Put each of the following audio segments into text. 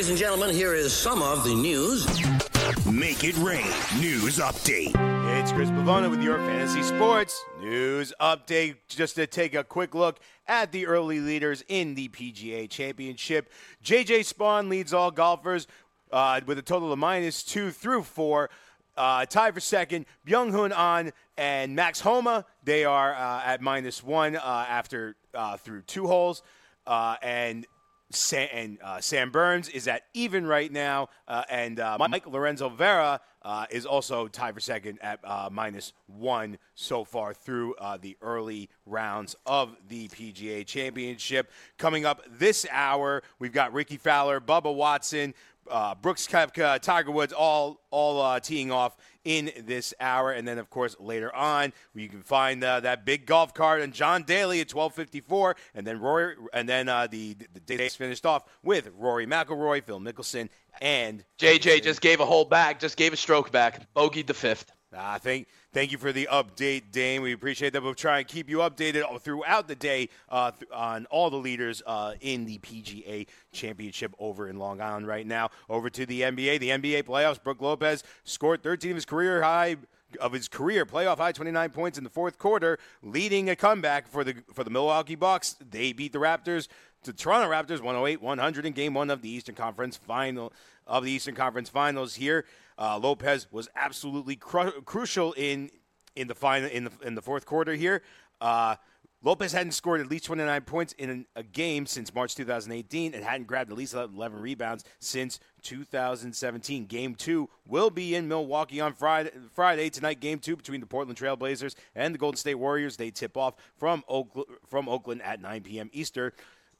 Ladies and gentlemen, here is some of the news. Make it rain. News update. It's Chris Pavona with your fantasy sports news update. Just to take a quick look at the early leaders in the PGA Championship. JJ Spaun leads all golfers uh, with a total of minus two through four. Uh, tied for second, Byung Hun An and Max Homa. They are uh, at minus one uh, after uh, through two holes. Uh, and Sam, and uh, Sam Burns is at even right now, uh, and uh, Mike Lorenzo Vera uh, is also tied for second at uh, minus one so far through uh, the early rounds of the PGA Championship. Coming up this hour, we've got Rickie Fowler, Bubba Watson, Brooks Koepka, Tiger Woods, all all teeing off in this hour, and then of course later on you can find uh, that big golf cart and John Daly at twelve fifty four, and then Rory, and then uh, the the day's finished off with Rory McIlroy, Phil Mickelson, and JJ just gave a hole back, just gave a stroke back, bogeyed the fifth. I thank, thank you for the update, Dane. We appreciate that. We'll try and keep you updated throughout the day uh, th- on all the leaders uh, in the PGA Championship over in Long Island right now. Over to the NBA. The NBA playoffs. Brook Lopez scored 13 of his career high of his career playoff high 29 points in the fourth quarter leading a comeback for the for the Milwaukee Bucks they beat the Raptors the Toronto Raptors 108-100 in game 1 of the Eastern Conference final of the Eastern Conference Finals here uh, Lopez was absolutely cru- crucial in in the final in the in the fourth quarter here. Uh, Lopez hadn't scored at least 29 points in a game since March 2018 and hadn't grabbed at least 11 rebounds since 2017. Game two will be in Milwaukee on Friday. Friday tonight. Game two between the Portland Trailblazers and the Golden State Warriors. They tip off from Oakland, from Oakland at 9 p.m. Eastern.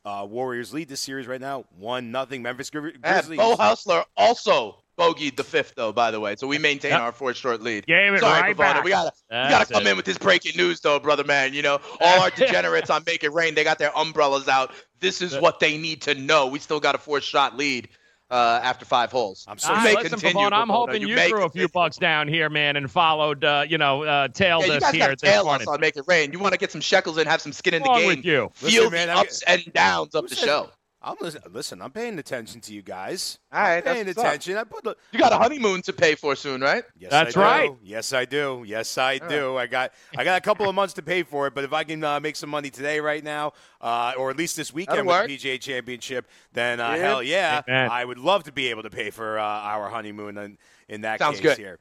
Uh, Warriors lead the series right now, one nothing. Memphis Gri- Grizzlies. And Beau Hossler also bogeyed the fifth, though. By the way, so we maintain yep. our four short lead. Gave it Sorry, right Pavona. back. We gotta, we gotta come in with this breaking news, though, brother man. You know, all our degenerates on Make It Rain, they got their umbrellas out. This is what they need to know. We still got a four shot lead. Uh, after five holes. I'm so right, listen, continue, Pavone, I'm hoping you, you threw a few bucks down here, man, and followed, uh, you know, uh, tailed yeah, us here got at this on Make It Rain. You want to get some shekels and have some skin in the Wrong game. With you. Feel Listen, man, the I'm- ups and downs of the show. I'm listen, listen. I'm paying attention to you guys. All right, I'm paying that's up. attention. I put the, You got a honeymoon to pay for soon, right? yes, That's I do. right. Yes, I do. Yes, I do. I got I got a couple of months to pay for it, but if I can uh, make some money today, right now, uh, or at least this weekend That'll with the PGA Championship, then uh, Yeah. hell yeah, Amen. I would love to be able to pay for uh, our honeymoon in, in that Sounds case good. here.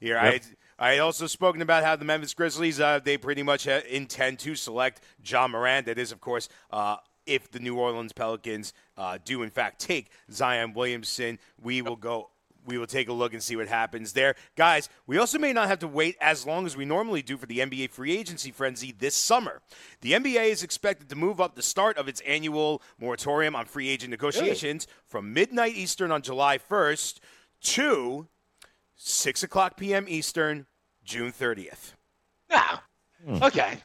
Here, I. I also spoken about how the Memphis Grizzlies uh, they pretty much uh, intend to select Ja Morant. That is, of course, uh, if the New Orleans Pelicans uh, do in fact take Zion Williamson, we will go. We will take a look and see what happens there, guys. We also may not have to wait as long as we normally do for the NBA free agency frenzy this summer. The NBA is expected to move up the start of its annual moratorium on free agent negotiations from midnight Eastern on July 1st to 6 o'clock p.m. Eastern, June 30th. Yeah. Okay.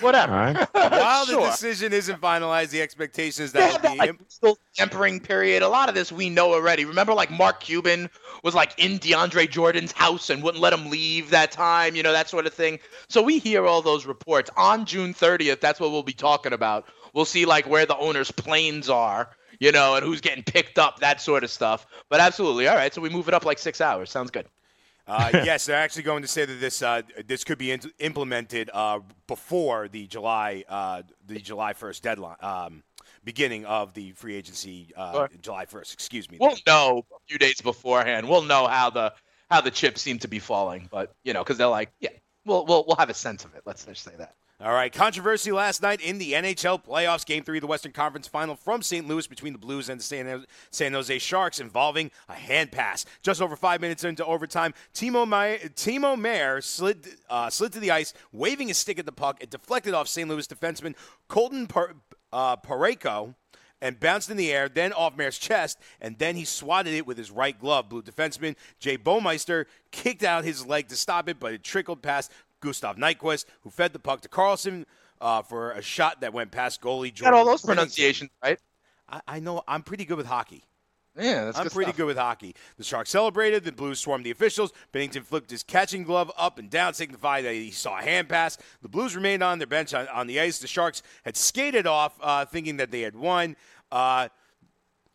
Whatever. All right. While Sure. the decision isn't finalized, the expectation is that had will that be like still tampering period. A lot of this we know already. Remember, like Mark Cuban was like in DeAndre Jordan's house and wouldn't let him leave that time. You know that sort of thing. So we hear all those reports on June 30th. That's what we'll be talking about. We'll see like where the owners' planes are. You know, and who's getting picked up, that sort of stuff. But absolutely, all right. So we move it up like six hours. Sounds good. Uh, yes, they're actually going to say that this uh, this could be in- implemented uh, before the July uh, the July first deadline, um, beginning of the free agency uh, Sure. July first. Excuse me. We'll know a few days beforehand. We'll know how the how the chips seem to be falling. But you know, because they're like, yeah, we'll we'll we'll have a sense of it. Let's just say that. All right, controversy last night in the NHL playoffs, Game Three of the Western Conference Final from St. Louis between the Blues and the San, San Jose Sharks, involving a hand pass. Just over five minutes into overtime, Timo Meier, Timo Meier slid uh, slid to the ice, waving his stick at the puck. It deflected off St. Louis defenseman Colton uh, Parayko and bounced in the air, then off Meier's chest, and then he swatted it with his right glove. Blue defenseman Jay Bouwmeester kicked out his leg to stop it, but it trickled past Gustav Nyquist, who fed the puck to Karlsson uh, for a shot that went past goalie Jordan. Got all those pronunciations right. I, I know I'm pretty good with hockey. Yeah, that's I'm good pretty stuff. good with hockey. The Sharks celebrated. The Blues swarmed the officials. Binnington flipped his catching glove up and down, signifying that he saw a hand pass. The Blues remained on their bench on, on the ice. The Sharks had skated off, uh, thinking that they had won. Uh,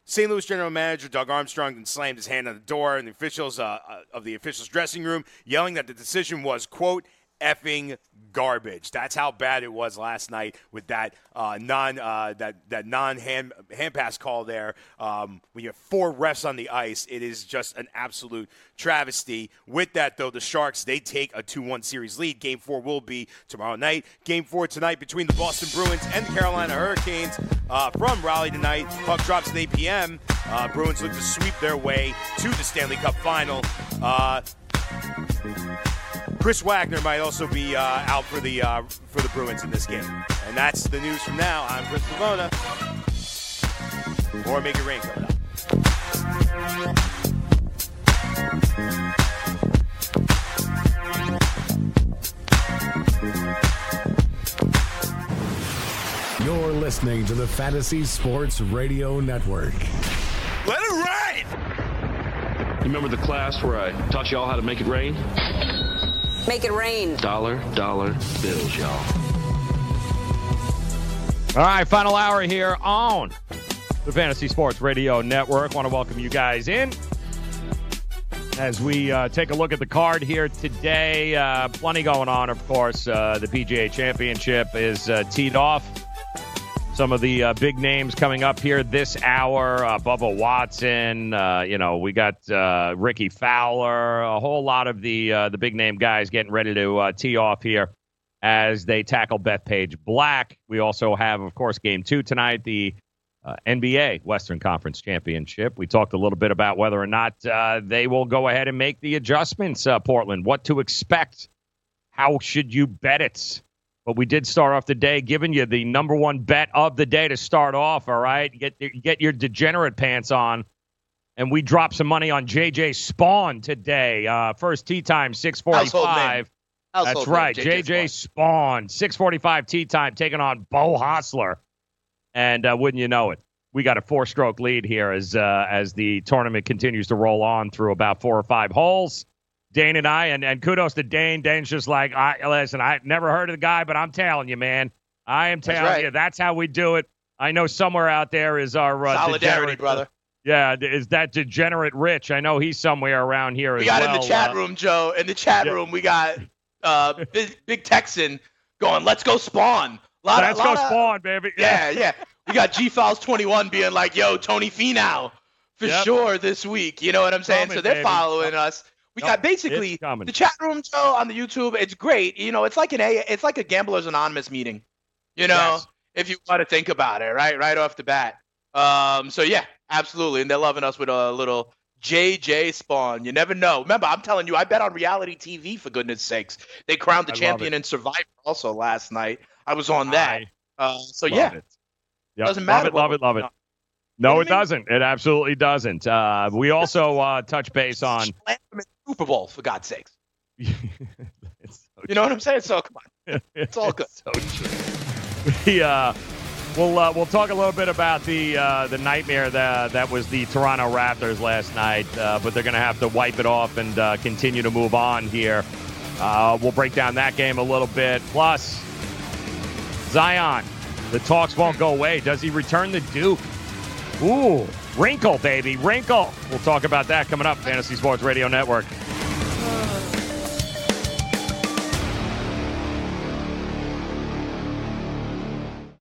St. Louis general manager Doug Armstrong then slammed his hand on the door, and the officials uh, uh, of the officials' dressing room yelling that the decision was quote effing garbage. That's how bad it was last night with that uh, non uh, that that non hand hand pass call there. Um, when you have four refs on the ice, it is just an absolute travesty. With that though, the Sharks they take a two one series lead. Game four will be tomorrow night. Game four tonight between the Boston Bruins and the Carolina Hurricanes uh, from Raleigh tonight. Puck drops at 8 p.m. Uh, Bruins look to sweep their way to the Stanley Cup final. Chris Wagner might also be uh, out for the uh, for the Bruins in this game, and that's the news from now. I'm Chris Pavona. More Make It Rain coming up. You're listening to the Fantasy Sports Radio Network. Let it ride! You remember the class where I taught y'all how to make it rain? Make it rain. Dollar, dollar bills, y'all. All right, final hour here on the Fantasy Sports Radio Network. Want to welcome you guys in as we uh, take a look at the card here today. Uh, plenty going on, of course. Uh, the PGA Championship is uh, teed off. Some of the uh, big names coming up here this hour: uh, Bubba Watson. Uh, you know, we got uh, Rickie Fowler. A whole lot of the uh, the big name guys getting ready to uh, tee off here as they tackle Bethpage Black. We also have, of course, game two tonight, the NBA Western Conference Championship. We talked a little bit about whether or not they will go ahead and make the adjustments, Portland, what to expect, how should you bet it. But we did start off the day giving you the number one bet of the day to start off, all right? Get, get your degenerate pants on. And we dropped some money on JJ Spaun today. Uh, first tee time, 645. That's Household name, right. JJ, Spaun, 645 tee time, taking on Beau Hossler. And uh, wouldn't you know it, we got a four stroke lead here as uh, as the tournament continues to roll on through about four or five holes. Dane and I, and, and kudos to Dane. Dane's just like, I listen, I never heard of the guy, but I'm telling you, man. I am telling right. you, that's how we do it. I know somewhere out there is our uh, Solidarity, brother. Yeah, is that degenerate Rich? I know he's somewhere around here We got well. in the chat uh, room, Joe. In the chat yeah. room, we got uh, big, big Texan going, "Let's go Spaun." Lot Let's of, go lot of- Spaun, baby. Yeah, yeah. We got G Files 21 being like, "Yo, Tony Finau for Yep. sure this week." You know what I'm saying? Coming, so they're baby. following us. We got basically the chat room, Joe, on the YouTube. It's great. You know, it's like an a, it's like a Gamblers Anonymous meeting. You know, Yes. if you want to think about it, right, right off the bat. Um, so yeah, absolutely, and they're loving us with a little JJ Spaun. You never know. Remember, I'm telling you, I bet on reality TV for goodness sakes. They crowned the I champion in Survivor also last night. I was on that. Uh, so love yeah, it. Yep. Doesn't matter. Love it, love it, love it. No, it do you mean? doesn't. It absolutely doesn't. Uh, we also uh, touch base on. Slam them in the Super Bowl for God's sakes. so You know what I'm saying? So come on. It's all good. so true. We, uh, we'll uh, we'll talk a little bit about the uh, the nightmare that that was the Toronto Raptors last night, uh, but they're going to have to wipe it off and uh, continue to move on here. Uh, we'll break down that game a little bit. Plus, Zion, the talks won't go away. Does he return the Duke? Ooh, wrinkle, baby, wrinkle. We'll talk about that coming up. Fantasy Sports Radio Network.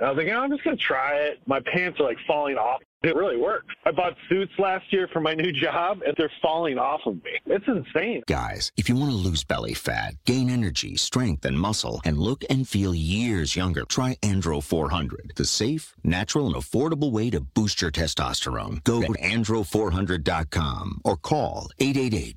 I was like, I'm just to try it. My pants are like falling off. It really works. I bought suits last year for my new job and they're falling off of me. It's insane. Guys, if you want to lose belly fat, gain energy, strength, and muscle, and look and feel years younger, try Andro 400, the safe, natural, and affordable way to boost your testosterone. Go to andro400.com or call 888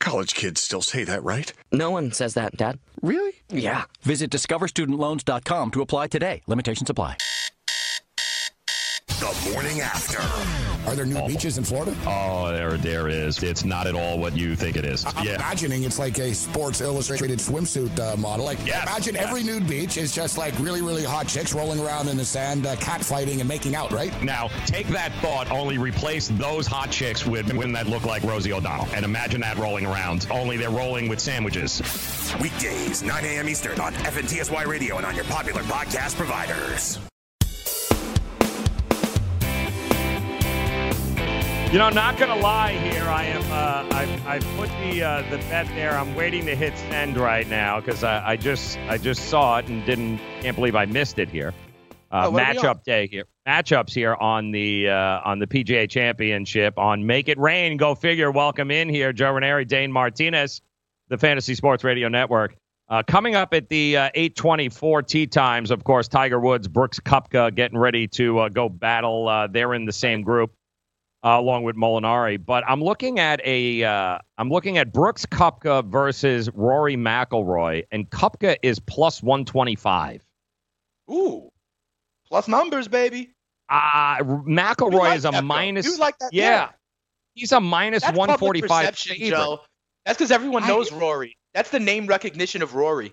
College kids still say that, right? No one says that, Dad. Really? Yeah. Visit discoverstudentloans.com to apply today. Limitations apply. The morning after. Are there new beaches in Florida? Oh, there, there is. It's not at all what you think it is. I'm yeah. imagining it's like a Sports Illustrated swimsuit uh, model. Like, Yes, imagine yes. every nude beach is just like really, really hot chicks rolling around in the sand, uh, cat fighting and making out, right? Now, take that thought, only replace those hot chicks with women that look like Rosie O'Donnell. And imagine that rolling around, only they're rolling with sandwiches. Weekdays, 9 a.m. Eastern on FNTSY Radio and on your popular podcast providers. You know, not gonna lie here. I am. Uh, I've, I've put the uh, the bet there. I'm waiting to hit send right now because I, I just I just saw it and didn't can't believe I missed it here. Uh, Oh, what are we on? matchup day here. Matchups here on the uh, on the PGA Championship on Make It Rain. Go figure. Welcome in here, Joe Ranieri, Dane Martinez, the Fantasy Sports Radio Network. Uh, coming up at the uh, 8:24 tee times, of course, Tiger Woods, Brooks Koepka getting ready to uh, go battle. Uh, they're in the same group uh, along with Molinari. But I'm looking at a uh, I'm looking at Brooks Koepka versus Rory McIlroy, and Koepka is plus 125. Ooh, plus numbers, baby. Uh McIlroy like is a that, minus. You like that? Yeah, Yeah. he's a minus That's 145 favorite. Joe. That's because everyone knows Rory. That's the name recognition of Rory.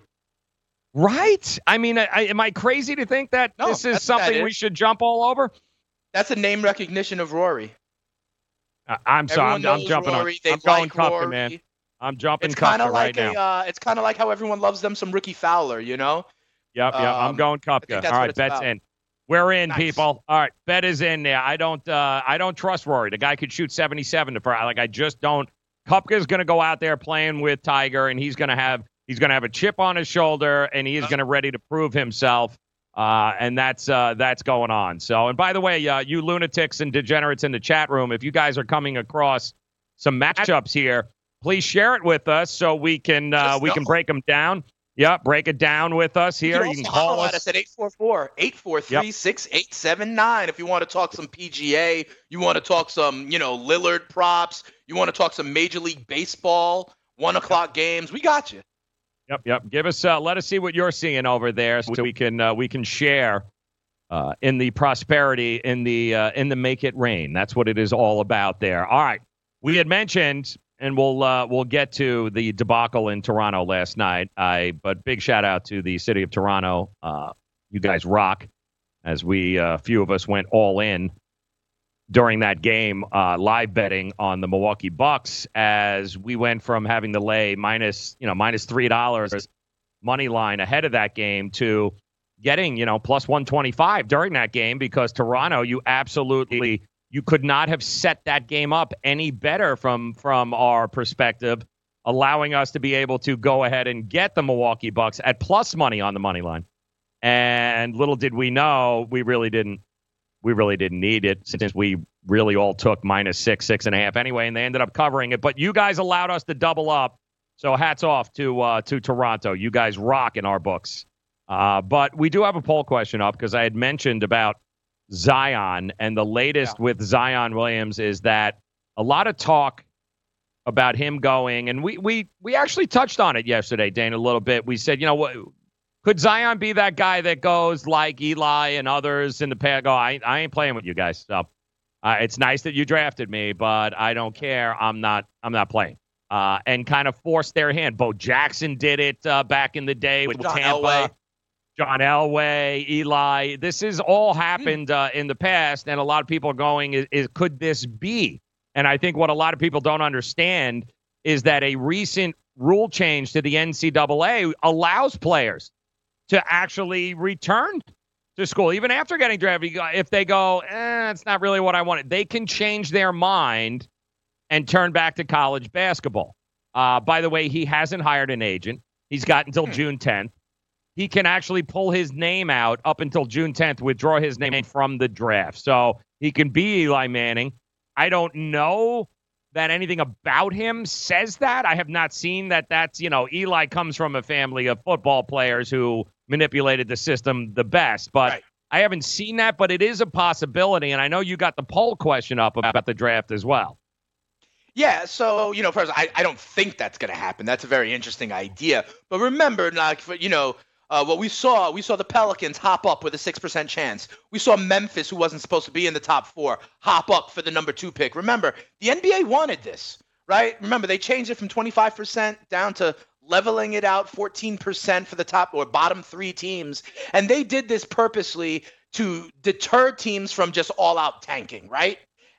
Right? I mean, I, I, am I crazy to think that No, this is that's what that something we should jump all over? That's the name recognition of Rory. I'm sorry, I'm, I'm jumping Rory. on. I'm going like Koepka, Rory. man. I'm jumping It's kind Koepka of right like now. a. Uh, it's kind of like how everyone loves them some Rickie Fowler. You know. Yep, yep. I'm Um, going Koepka. All right, bet's about. in. We're in, Nice. people. All right, bet is in there. I don't, uh, I don't trust Rory. The guy could shoot 77 to far. Like I just don't. Koepka's going to go out there playing with Tiger, and he's going to have, he's going to have a chip on his shoulder, and he is going to ready to prove himself. Uh, and that's uh, that's going on. So, and by the way, uh, you lunatics and degenerates in the chat room, if you guys are coming across some matchups here, please share it with us so we can uh, we can break them down. Yeah, break it down with us You here. can You can call us. at us at 844 843 6879 if you want to talk some PGA, you want to talk some, you know, Lillard props, you want to talk some Major League Baseball, one o'clock games. We got you. Yep, yep. Give us, uh, let us see what you're seeing over there, so we can uh, we can share uh, in the prosperity in the uh, in the make it rain. That's what it is all about there. All right, we had mentioned, and we'll uh, we'll get to the debacle in Toronto last night. I but big shout out to the city of Toronto. Uh, you guys rock, as we uh, a few of us went all in during that game, uh, live betting on the Milwaukee Bucks as we went from having the lay minus, you know, minus three dollars money line ahead of that game to getting, you know, plus 125 during that game because Toronto, you absolutely you could not have set that game up any better from from our perspective, allowing us to be able to go ahead and get the Milwaukee Bucks at plus money on the money line. And little did we know, we really didn't we really didn't need it since we really all took minus six, six and a half anyway, and they ended up covering it. But you guys allowed us to double up. So hats off to uh, to Toronto. You guys rock in our books. Uh, but we do have a poll question up because I had mentioned about Zion, and the latest yeah. with Zion Williams is that a lot of talk about him going, and we we we actually touched on it yesterday, Dane, a little bit. We said, you know what. Could Zion be that guy that goes like Eli and others in the past? Go, I, I ain't playing with you guys. So uh, it's nice that you drafted me, but I don't care. I'm not. I'm not playing. Uh, and kind of forced their hand. Bo Jackson did it uh, back in the day with, with Tampa. Elway. John Elway, Eli. This has all happened uh, in the past, and a lot of people are going, is, is, could this be? And I think what a lot of people don't understand is that a recent rule change to the NCAA allows players to actually return to school, even after getting drafted. If they go, eh, it's not really what I wanted, they can change their mind and turn back to college basketball. Uh, by the way, he hasn't hired an agent. He's got until hmm. June 10th he can actually pull his name out up until June 10th, withdraw his name from the draft. So he can be Eli Manning. I don't know that anything about him says that. I have not seen that that's, you know, Eli comes from a family of football players who manipulated the system the best. But right. I haven't seen that, but it is a possibility. And I know you got the poll question up about the draft as well. Yeah, so you know, first, I, I don't think that's going to happen. That's a very interesting idea. But remember, like, you know, uh, what we saw, we saw the Pelicans hop up with a 6% chance. We saw Memphis, who wasn't supposed to be in the top four, hop up for the number two pick. Remember, the NBA wanted this, right? Remember, they changed it from 25% down to leveling it out 14% for the top or bottom three teams. And they did this purposely to deter teams from just all out tanking, right?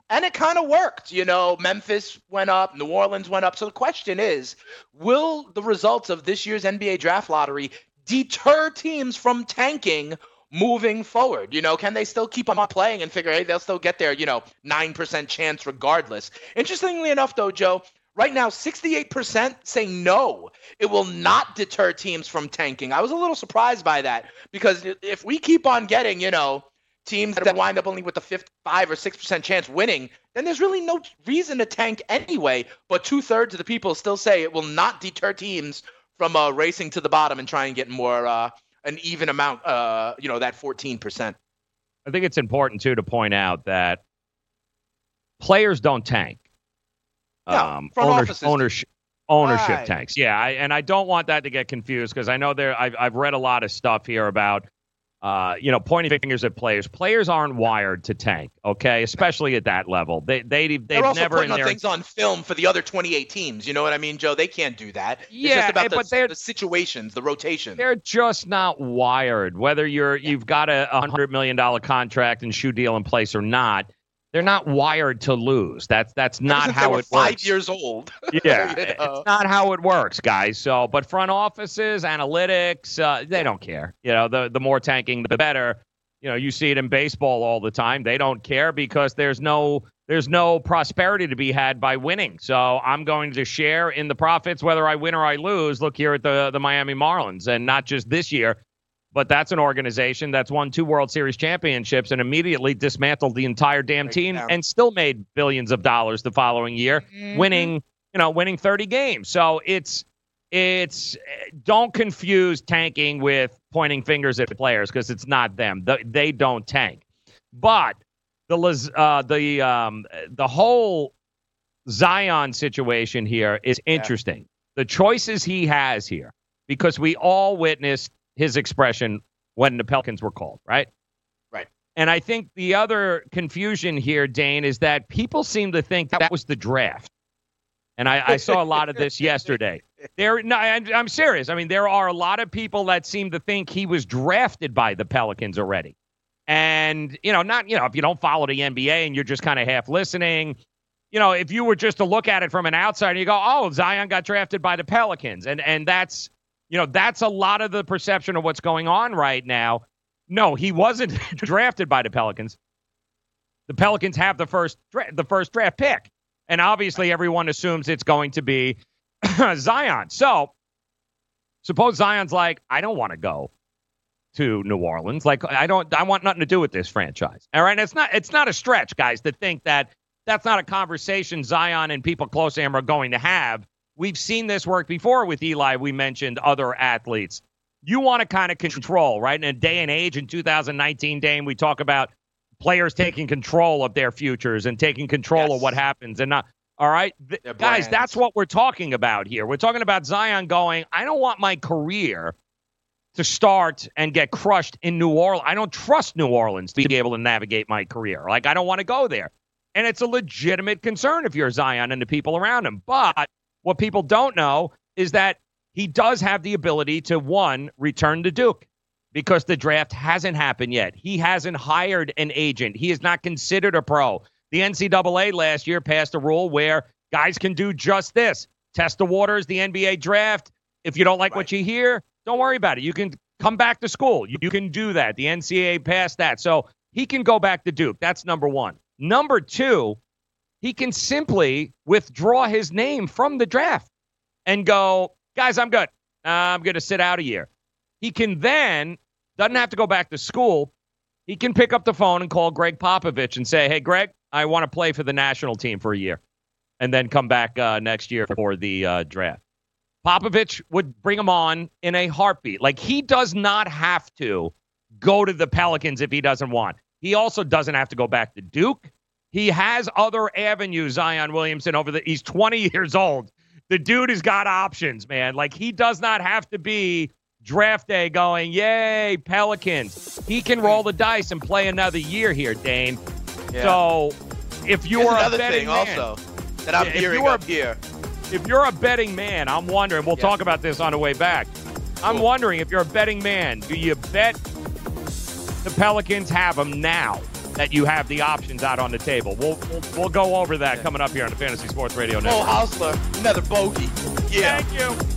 And it kind of worked. You know, Memphis went up, New Orleans went up. So the question is will the results of this year's NBA draft lottery deter teams from tanking moving forward? You know, can they still keep on playing and figure, hey, they'll still get their, you know, 9% chance regardless? Interestingly enough, though, Joe, right now 68% say no. It will not deter teams from tanking. I was a little surprised by that because if we keep on getting, you know, teams that wind up only with a 55 or 6% chance winning, then there's really no reason to tank anyway. But two thirds of the people still say it will not deter teams from uh, racing to the bottom and try and get more uh, an even amount. Uh, you know that fourteen percent. I think it's important too to point out that players don't tank. No, um, ownership, ownership, ownership right. tanks. Yeah, I, and I don't want that to get confused because I know there. I've I've read a lot of stuff here about uh, you know, pointing fingers at players. Players aren't wired to tank, okay? Especially at that level. They they they've They're also never putting on things on film for the other 28 teams. You know what I mean, Joe? They can't do that. Yeah, it's just about but the, they're, the situations, the rotation. They're just not wired. Whether you're you've got a hundred million dollar contract and shoe deal in place or not, they're not wired to lose. That's that's not how it five works. years old. yeah, you know? it's not how it works, guys. So, but front offices, analytics, uh, they don't care. You know, the the more tanking, the better. You know, you see it in baseball all the time. They don't care because there's no there's no prosperity to be had by winning. So I'm going to share in the profits whether I win or I lose. Look here at the the Miami Marlins, and not just this year but that's an organization that's won two World Series championships and immediately dismantled the entire damn team and still made billions of dollars the following year, mm-hmm. winning, you know, winning 30 games. So it's it's don't confuse tanking with pointing fingers at players because it's not them. They don't tank. But the uh, the um, the whole Zion situation here is interesting. Yeah. The choices he has here because we all witnessed his expression when the Pelicans were called, right? Right. And I think the other confusion here, Dane, is that people seem to think that was the draft. And I, I saw a lot of this yesterday. There, no, I'm, I'm serious. I mean, there are a lot of people that seem to think he was drafted by the Pelicans already. And, you know, not, you know, if you don't follow the NBA and you're just kind of half listening, you know, if you were just to look at it from an outsider, you go, oh, Zion got drafted by the Pelicans. And, and that's, You know, that's a lot of the perception of what's going on right now. No, he wasn't drafted by the Pelicans. The Pelicans have the first dra- the first draft pick, and obviously everyone assumes it's going to be Zion. So, suppose Zion's like, I don't want to go to New Orleans. Like, I don't, I want nothing to do with this franchise. All right, it's not, it's not a stretch, guys, to think that that's not a conversation Zion and people close to him are going to have. We've seen this work before with Eli. We mentioned other athletes. You want to kind of control, right? In a day and age in 2019, Dame, we talk about players taking control of their futures and taking control yes. of what happens and not. All right, Th- guys, that's what we're talking about here. We're talking about Zion going, I don't want my career to start and get crushed in New Orleans. I don't trust New Orleans to be able to navigate my career. Like, I don't want to go there. And it's a legitimate concern if you're Zion and the people around him. But what people don't know is that he does have the ability to, one, return to Duke because the draft hasn't happened yet. He hasn't hired an agent, he is not considered a pro. The NCAA last year passed a rule where guys can do just this test the waters, the NBA draft. If you don't like right. what you hear, don't worry about it. You can come back to school. You, you can do that. The NCAA passed that. So he can go back to Duke. That's number one. Number two, he can simply withdraw his name from the draft and go, guys, I'm good. I'm going to sit out a year. He can then, doesn't have to go back to school. He can pick up the phone and call Gregg Popovich and say, hey, Greg, I want to play for the national team for a year and then come back uh, next year for the uh, draft. Popovich would bring him on in a heartbeat. Like he does not have to go to the Pelicans if he doesn't want. He also doesn't have to go back to Duke. He has other avenues, Zion Williamson, over the he's 20 years old. The dude has got options, man. Like he does not have to be draft day going, yay, Pelicans. He can roll the dice and play another year here, Dane. Yeah. So if you're another a betting thing man, also that I'm hearing up here if you're a betting man, I'm wondering, we'll talk about this on the way back. I'm wondering if you're a betting man, do you bet the Pelicans have him now that you have the options out on the table? We'll we'll, we'll go over that coming up here on the Fantasy Sports Radio Network. Oh, Hossler, another bogey. Yeah. Thank you.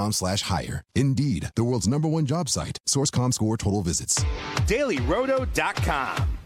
slash hire. Indeed, the world's number one job site. Source.com score total visits. DailyRoto.com.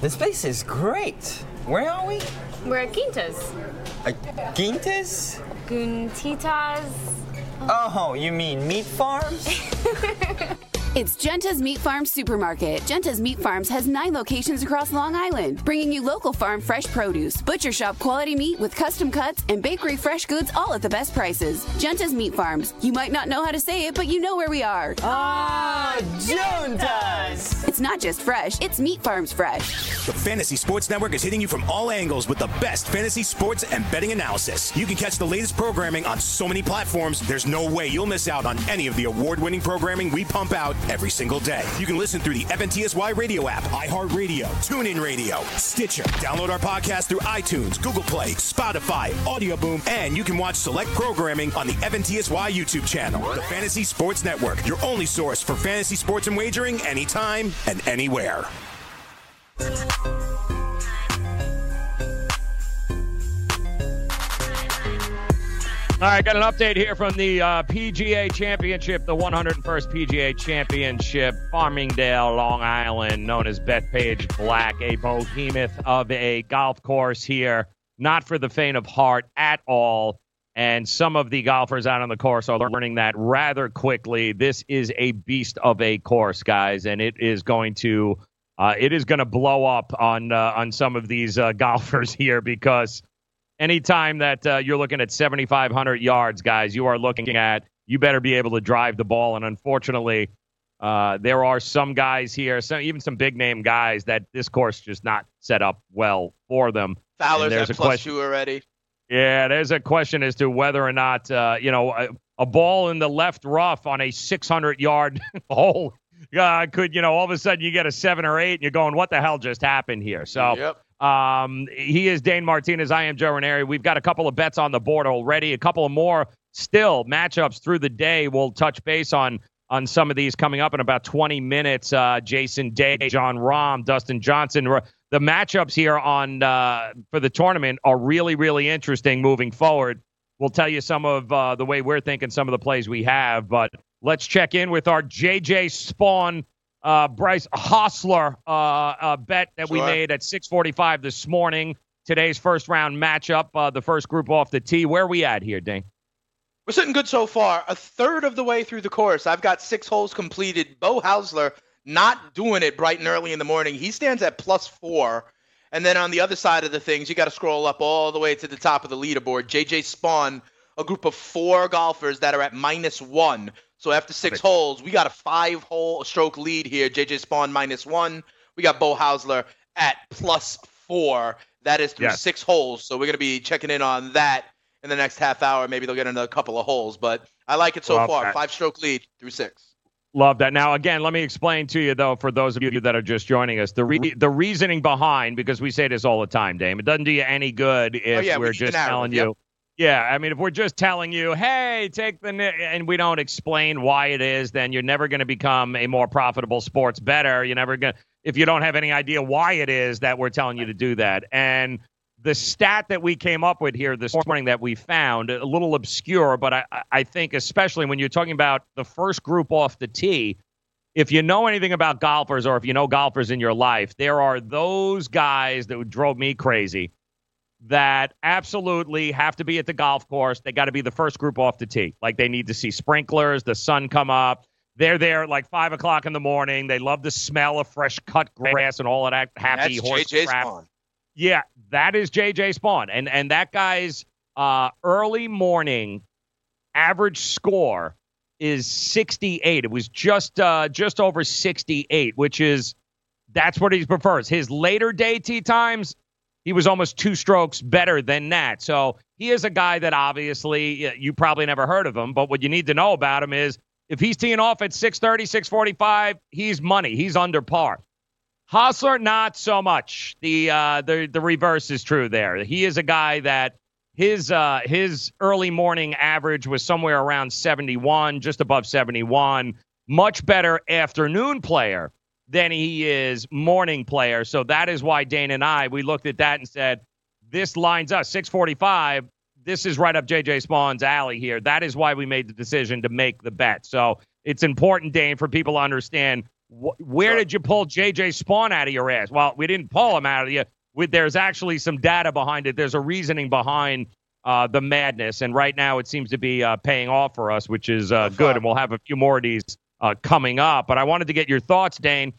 This place is great. Where are we? We're at Quintas. Uh, Quintas? Guntitas. Oh, you mean meat farms? It's Giunta's Meat Farm Supermarket. Giunta's Meat Farms has nine locations across Long Island, bringing you local farm fresh produce, butcher shop quality meat with custom cuts, and bakery fresh goods all at the best prices. Giunta's Meat Farms. You might not know how to say it, but you know where we are. Ah, Juntas! It's not just fresh, it's Meat Farms fresh. The Fantasy Sports Network is hitting you from all angles with the best fantasy sports and betting analysis. You can catch the latest programming on so many platforms, there's no way you'll miss out on any of the award winning programming we pump out every single day. You can listen through the FNTSY radio app, iHeartRadio, TuneIn Radio, Stitcher. Download our podcast through iTunes, Google Play, Spotify, Audio Boom, and you can watch select programming on the FNTSY YouTube channel. The Fantasy Sports Network, your only source for fantasy sports and wagering anytime and anywhere. All right, got an update here from the uh, PGA Championship, the 101st PGA Championship, Farmingdale, Long Island, known as Bethpage Black, a behemoth of a golf course here. Not for the faint of heart at all. And some of the golfers out on the course are learning that rather quickly. This is a beast of a course, guys, and it is going to uh, it is going to blow up on uh, on some of these uh, golfers here because anytime that uh, you're looking at 7,500 yards, guys, you are looking at you better be able to drive the ball. And unfortunately, uh, there are some guys here, some even some big name guys that this course just not set up well for them. Fowler's there's at a plus question- two already. Yeah, there's a question as to whether or not uh, you know a, a ball in the left rough on a 600 yard hole uh, could you know all of a sudden you get a seven or eight and you're going what the hell just happened here? So. Yep. Um, he is Dane Martinez. I am Joe Ranieri. We've got a couple of bets on the board already. A couple of more still matchups through the day. We'll touch base on on some of these coming up in about 20 minutes. Uh, Jason Day, Jon Rahm, Dustin Johnson. The matchups here on uh, for the tournament are really really interesting moving forward. We'll tell you some of uh, the way we're thinking, some of the plays we have, but let's check in with our JJ Spaun uh, Bryce Hossler uh, uh, bet that we made at 6:45 this morning. Today's first round matchup, uh, the first group off the tee. Where we at here, Dane? We're sitting good so far. A third of the way through the course. I've got six holes completed. Beau Hossler not doing it bright and early in the morning. He stands at plus four. And then on the other side of the things, you got to scroll up all the way to the top of the leaderboard. JJ Spaun, a group of four golfers that are at minus one. So after six holes, we got a five hole stroke lead here. JJ Spaun minus one. We got Beau Hossler at plus four. That is through Yes. six holes. So we're going to be checking in on that in the next half hour. Maybe they'll get another couple of holes. But I like it so Love far. that. Five stroke lead through six. Love that. Now, again, let me explain to you, though, for those of you that are just joining us, the re- the reasoning behind, because we say this all the time, Dame, it doesn't do you any good oh, if Oh, yeah, we we're just telling yep. you. Yeah, I mean, if we're just telling you, hey, take the, and we don't explain why it is, then you're never going to become a more profitable sports better. You're never going if you don't have any idea why it is that we're telling you to do that. And the stat that we came up with here this morning that we found a little obscure, but I, I think especially when you're talking about the first group off the tee, if you know anything about golfers or if you know golfers in your life, there are those guys that drove me crazy that absolutely have to be at the golf course. They got to be the first group off the tee. Like they need to see sprinklers, the sun come up. They're there at like five o'clock in the morning. They love the smell of fresh cut grass and all of that happy That's horse JJ crap. Spaun. Yeah, that is JJ Spaun. And and that guy's uh, early morning average score is 68. It was just uh, just over 68, which is that's what he prefers. His later day tee times, he was almost two strokes better than that. So he is a guy that obviously you probably never heard of him, but what you need to know about him is if he's teeing off at 630, 645, he's money. He's under par. Hossler, not so much. The uh, the the reverse is true there. He is a guy that his uh, his early morning average was somewhere around 71, just above 71. Much better afternoon player than he is morning player. So that is why Dane and I we looked at that and said this lines up 645. This is right up JJ Spaun's alley here. That is why we made the decision to make the bet. So it's important, Dane, for people to understand wh- where did you pull JJ Spaun out of your ass? Well, we didn't pull him out of you. With there's actually some data behind it. There's a reasoning behind uh, the madness, and right now it seems to be uh, paying off for us, which is uh, good. And we'll have a few more of these uh, coming up. But I wanted to get your thoughts, Dane,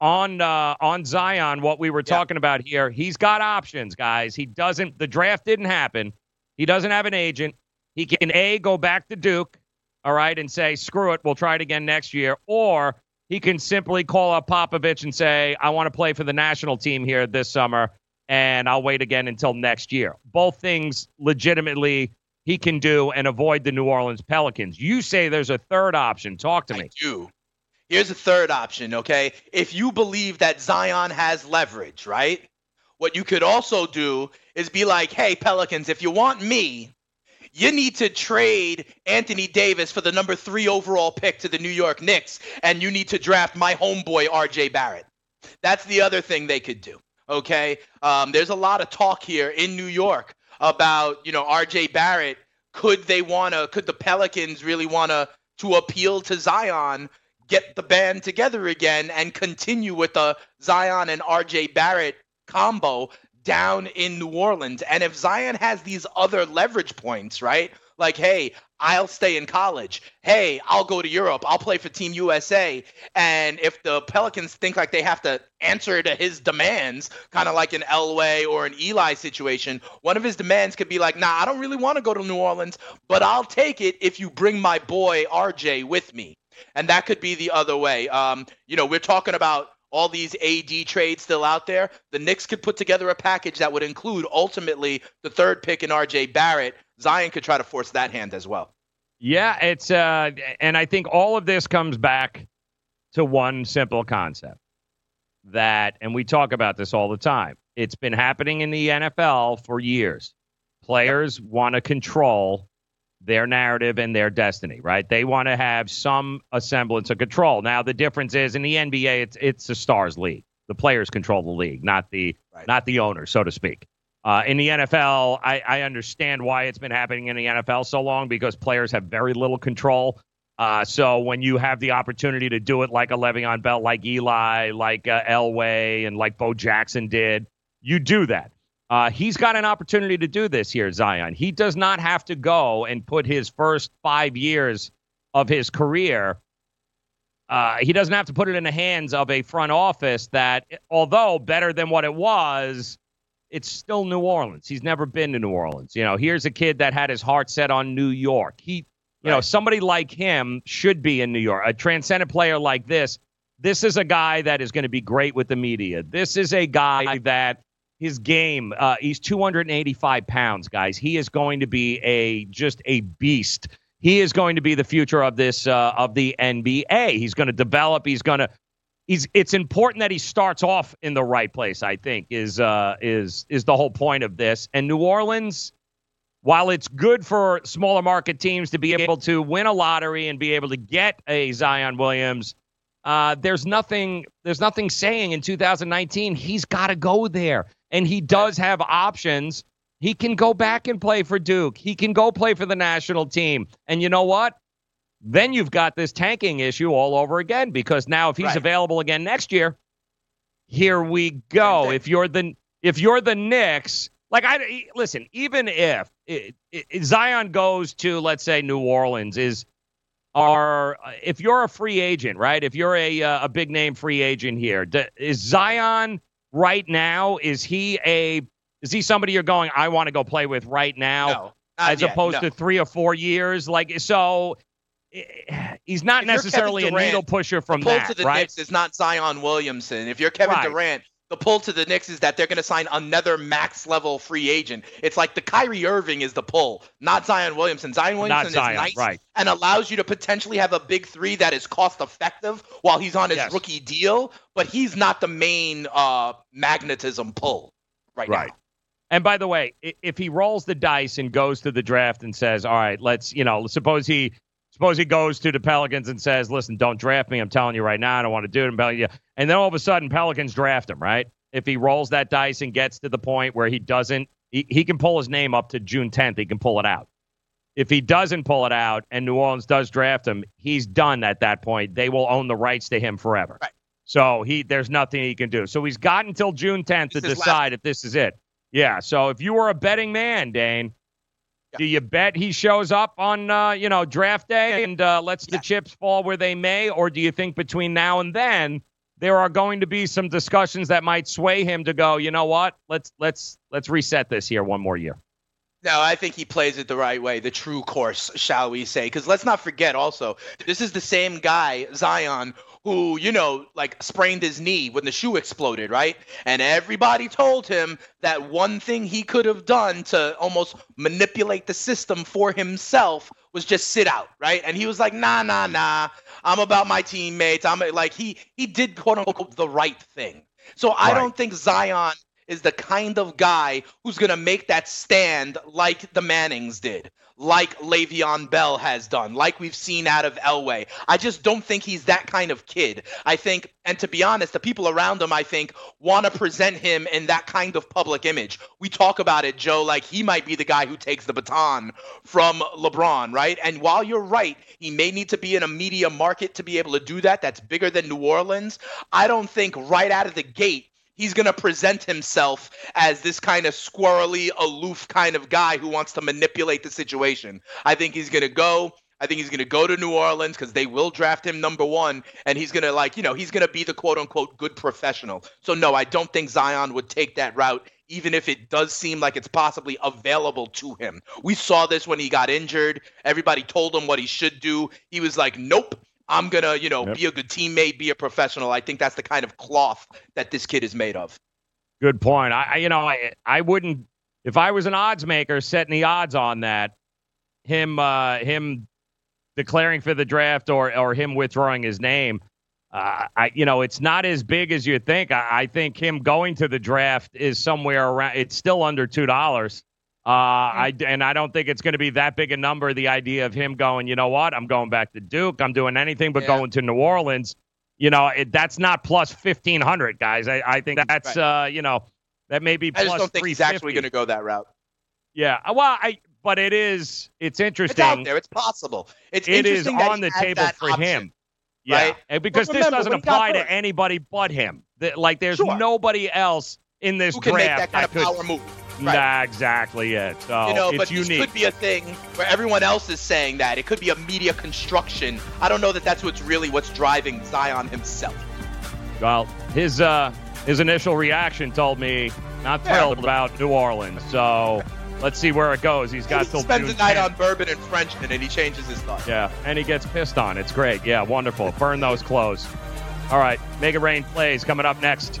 on uh, on Zion. What we were talking about here. He's got options, guys. He doesn't. The draft didn't happen. He doesn't have an agent. He can a go back to Duke, all right, and say screw it, we'll try it again next year, or he can simply call up Popovich and say I want to play for the national team here this summer, and I'll wait again until next year. Both things legitimately he can do and avoid the New Orleans Pelicans. You say there's a third option. Talk to me. I do. Here's a third option, okay? If you believe that Zion has leverage, right? What you could also do is be like, hey, Pelicans, if you want me, you need to trade Anthony Davis for the number three overall pick to the New York Knicks, and you need to draft my homeboy, RJ Barrett. That's the other thing they could do, okay? Um, there's a lot of talk here in New York about, you know, RJ Barrett. Could they want to, could the Pelicans really want to, to appeal to Zion? get the band together again and continue with the Zion and RJ Barrett combo down in New Orleans. And if Zion has these other leverage points, right? Like, hey, I'll stay in college. Hey, I'll go to Europe. I'll play for Team USA. And if the Pelicans think like they have to answer to his demands, kind of like an Elway or an Eli situation, one of his demands could be like, nah, I don't really want to go to New Orleans, but I'll take it if you bring my boy RJ with me. And that could be the other way. Um, you know, we're talking about all these AD trades still out there, the Knicks could put together a package that would include ultimately the third pick in RJ Barrett. Zion could try to force that hand as well. Yeah, it's uh and I think all of this comes back to one simple concept. That and we talk about this all the time. It's been happening in the NFL for years. Players want to control their narrative and their destiny, right? They want to have some semblance of control. Now, the difference is in the NBA, it's it's the stars league. The players control the league, not the right. not the owner, so to speak. Uh, in the NFL, I, I understand why it's been happening in the NFL so long because players have very little control. Uh, so when you have the opportunity to do it like a Le'Veon Bell, like Eli, like uh, Elway, and like Bo Jackson did, you do that. Uh, he's got an opportunity to do this here, Zion. He does not have to go and put his first five years of his career. Uh, he doesn't have to put it in the hands of a front office that, although better than what it was, it's still New Orleans. He's never been to New Orleans. You know, here's a kid that had his heart set on New York. He, you right. know, somebody like him should be in New York. A transcendent player like this. This is a guy that is going to be great with the media. This is a guy that his game. Uh, he's 285 pounds, guys. He is going to be a just a beast. He is going to be the future of this uh, of the NBA. He's going to develop. He's going to. He's. It's important that he starts off in the right place. I think is uh, is is the whole point of this. And New Orleans, while it's good for smaller market teams to be able to win a lottery and be able to get a Zion Williams. Uh, there's nothing. There's nothing saying in 2019 he's got to go there and he does have options. He can go back and play for Duke. He can go play for the national team. And you know what? Then you've got this tanking issue all over again because now if he's right. available again next year, here we go. If you're the if you're the Knicks, like I listen, even if it, it, Zion goes to let's say New Orleans, is are if you're a free agent, right? If you're a uh, a big name free agent here, is Zion right now? Is he a is he somebody you're going? I want to go play with right now, no, as yet, opposed no. to three or four years. Like so, he's not if necessarily Durant, a needle pusher from the pull that. to the right? Knicks is not Zion Williamson. If you're Kevin Right. Durant, the pull to the Knicks is that they're going to sign another max level free agent. It's like the Kyrie Irving is the pull, not Zion Williamson. Zion Williamson Zion, is nice right. and allows you to potentially have a big three that is cost effective while he's on his Yes. rookie deal, but he's not the main uh, magnetism pull right, Right. now. And by the way, if he rolls the dice and goes to the draft and says, "All right, let's," you know, suppose he suppose he goes to the Pelicans and says, "Listen, don't draft me. I'm telling you right now, I don't want to do it." I'm telling you. And then all of a sudden, Pelicans draft him, right? If he rolls that dice and gets to the point where he doesn't, he, he can pull his name up to June 10th. He can pull it out. If he doesn't pull it out and New Orleans does draft him, he's done at that point. They will own the rights to him forever. Right. So he there's nothing he can do. So he's got until June 10th to This is decide if this is it. Yeah. So if you were a betting man, Dane, Do you bet he shows up on uh, you know draft day and uh, lets the chips fall where they may, or do you think between now and then there are going to be some discussions that might sway him to go? You know what? Let's let's let's reset this here one more year. No, I think he plays it the right way, the true course, shall we say? Because let's not forget also, this is the same guy, Zion, who, you know, like sprained his knee when the shoe exploded, right? And everybody told him that one thing he could have done to almost manipulate the system for himself was just sit out, right? And he was like, nah, nah, nah. I'm about my teammates. I'm like, he he did quote unquote the right thing. So I Right. don't think Zion is the kind of guy who's going to make that stand like the Mannings did, like Le'Veon Bell has done, like we've seen out of Elway. I just don't think he's that kind of kid. I think, and to be honest, the people around him, I think, want to present him in that kind of public image. We talk about it, Joe, like he might be the guy who takes the baton from LeBron, right? And while you're right, he may need to be in a media market to be able to do that. That's bigger than New Orleans. I don't think right out of the gate he's going to present himself as this kind of squirrely, aloof kind of guy who wants to manipulate the situation. I think he's going to go. I think he's going to go to New Orleans because they will draft him number one, and he's going to like, you know, he's going to be the quote unquote good professional. So no, I don't think Zion would take that route, even if it does seem like it's possibly available to him. We saw this when he got injured. Everybody told him what he should do. He was like, nope. I'm gonna, you know, be a good teammate, be a professional. I think that's the kind of cloth that this kid is made of. Good point. I, I you know, I I wouldn't if I was an odds maker setting the odds on that him uh him declaring for the draft or or him withdrawing his name. Uh, I you know it's not as big as you think. I, I think him going to the draft is somewhere around. It's still under two dollars. Uh, I and I don't think it's going to be that big a number. The idea of him going, you know what? I'm going back to Duke. I'm doing anything but going to New Orleans. You know, it, that's not plus fifteen hundred, guys. I, I think that's uh, you know, that may be I just plus don't think he's actually going to go that route. Yeah, uh, well, I but it is. It's interesting. It's out there. It's possible. It's It is on the table for option, him. Yeah, right? and because But this doesn't when he got apply to anybody but him. That- Like, there's Sure. nobody else in this Who can make that kind of could. power move? Nah, exactly it. So you know, it's but unique. this could be a thing where everyone else is saying that. It could be a media construction. I don't know that that's what's really what's driving Zion himself. Well, his uh his initial reaction told me not Yeah. thrilled about New Orleans. So let's see where it goes. He's got he till spends June the night 10th. on bourbon and Frenchman, and he changes his thought. Yeah, and he gets pissed on. It's great. Yeah, wonderful. Burn those clothes. All right, Make It Rain plays coming up next.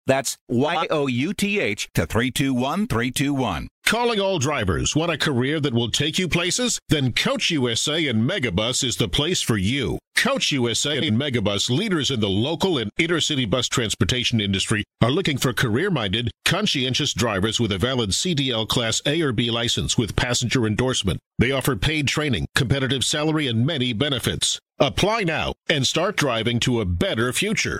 That's Y O U T H to 321321. Calling all drivers. Want a career that will take you places? Then Coach USA and Megabus is the place for you. Coach USA and Megabus, leaders in the local and intercity bus transportation industry, are looking for career-minded, conscientious drivers with a valid CDL Class A or B license with passenger endorsement. They offer paid training, competitive salary, and many benefits. Apply now and start driving to a better future.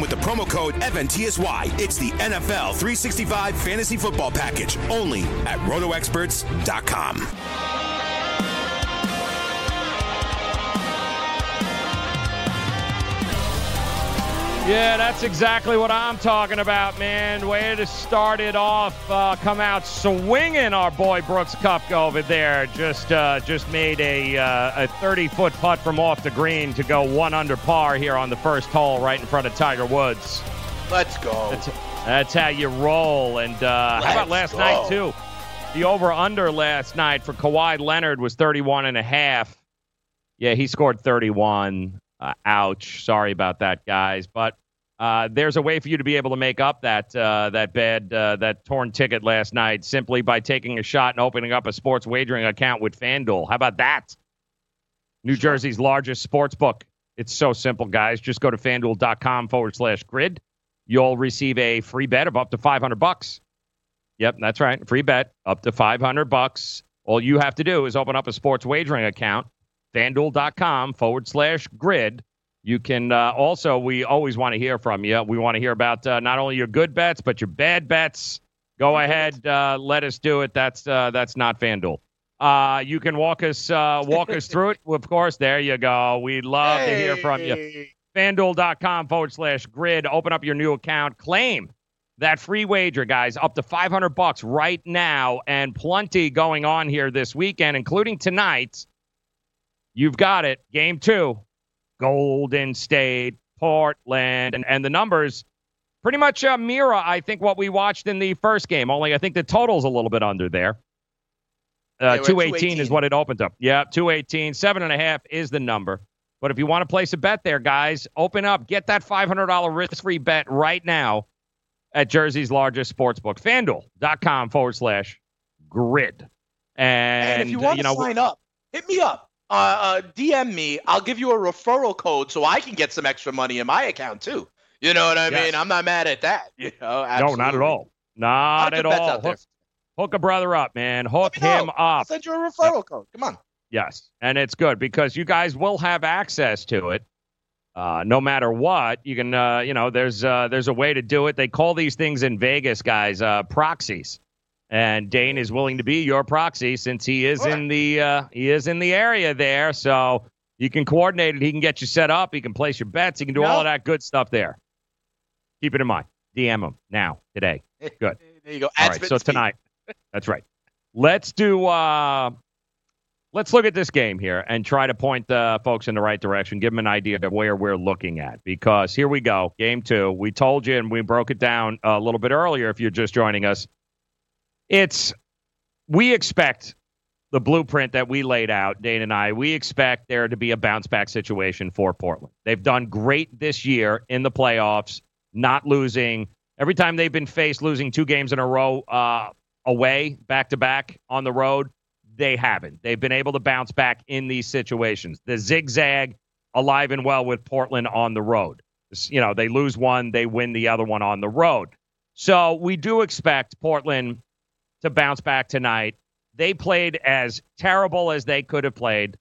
with the promo code FNTSY. It's the NFL 365 Fantasy Football Package only at RotoExperts.com. Yeah, that's exactly what I'm talking about, man. Way to start it off, uh, come out swinging. Our boy Brooks Koepka over there just uh, just made a uh, a 30 foot putt from off the green to go one under par here on the first hole, right in front of Tiger Woods. Let's go. That's, that's how you roll. And uh, how about last go. night too? The over under last night for Kawhi Leonard was 31 and a half. Yeah, he scored 31. Uh, ouch. Sorry about that, guys. But uh, there's a way for you to be able to make up that uh, that bad uh, that torn ticket last night simply by taking a shot and opening up a sports wagering account with FanDuel. How about that? New Jersey's largest sports book. It's so simple, guys. Just go to fanduel.com forward slash grid. You'll receive a free bet of up to 500 bucks. Yep, that's right. Free bet up to 500 bucks. All you have to do is open up a sports wagering account fanduel.com forward slash grid. You can uh, also, we always want to hear from you. We want to hear about uh, not only your good bets, but your bad bets. Go ahead, uh, let us do it. That's uh, that's not FanDuel. Uh, you can walk us uh, walk us through it. Of course, there you go. We'd love to hear from you. FanDuel.com forward slash grid. Open up your new account. Claim that free wager, guys, up to 500 bucks right now, and plenty going on here this weekend, including tonight. You've got it. Game two, Golden State, Portland, and, and the numbers pretty much uh, mirror, I think, what we watched in the first game. Only I think the total's a little bit under there. Uh, 218 is what it opened up. Yeah, 218. Seven and a half is the number. But if you want to place a bet there, guys, open up. Get that $500 risk free bet right now at Jersey's largest sports book, fanduel.com forward slash grid. And, And if you want you to know, sign up, hit me up. Uh, uh, DM me. I'll give you a referral code so I can get some extra money in my account too. You know what I Yes. mean? I'm not mad at that. You know, No, not at all. Not at all. Hook, hook a brother up, man. Hook him up. Send you a referral code. Come on. Yes, and it's good because you guys will have access to it. Uh, no matter what, you can, uh, you know, there's uh, there's a way to do it. They call these things in Vegas, guys, uh, proxies. And Dane is willing to be your proxy since he is in the uh, he is in the area there. So you can coordinate it. He can get you set up. He can place your bets. He can do all of that good stuff there. Keep it in mind. DM him now today. Good. There you go. All right, so tonight. That's right. Let's do. Uh, let's look at this game here and try to point the folks in the right direction. Give them an idea of where we're looking at. Because here we go, game two. We told you and we broke it down a little bit earlier. If you're just joining us, it's we expect the blueprint that we laid out, Dane and I. We expect there to be a bounce back situation for Portland. They've done great this year in the playoffs, not losing every time they've been faced losing two games in a row uh, away, back to back on the road. They haven't. They've been able to bounce back in these situations. The zigzag alive and well with Portland on the road. You know, they lose one, they win the other one on the road. So we do expect Portland to bounce back tonight. They played as terrible as they could have played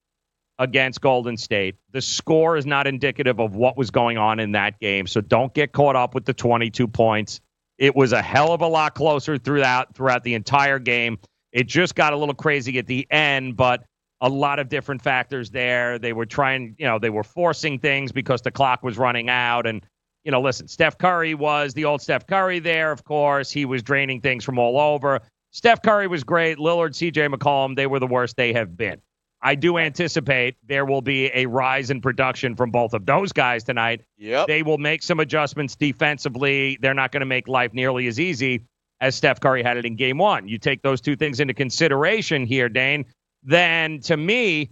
against Golden State. The score is not indicative of what was going on in that game, so don't get caught up with the 22 points. It was a hell of a lot closer throughout throughout the entire game. It just got a little crazy at the end, but a lot of different factors there. They were trying, you know, they were forcing things because the clock was running out. And, you know, listen, Steph Curry was the old Steph Curry there, of course. He was draining things from all over. Steph Curry was great. Lillard, CJ McCollum, they were the worst they have been. I do anticipate there will be a rise in production from both of those guys tonight. Yep. They will make some adjustments defensively. They're not going to make life nearly as easy as Steph Curry had it in game one. You take those two things into consideration here, Dane, then to me,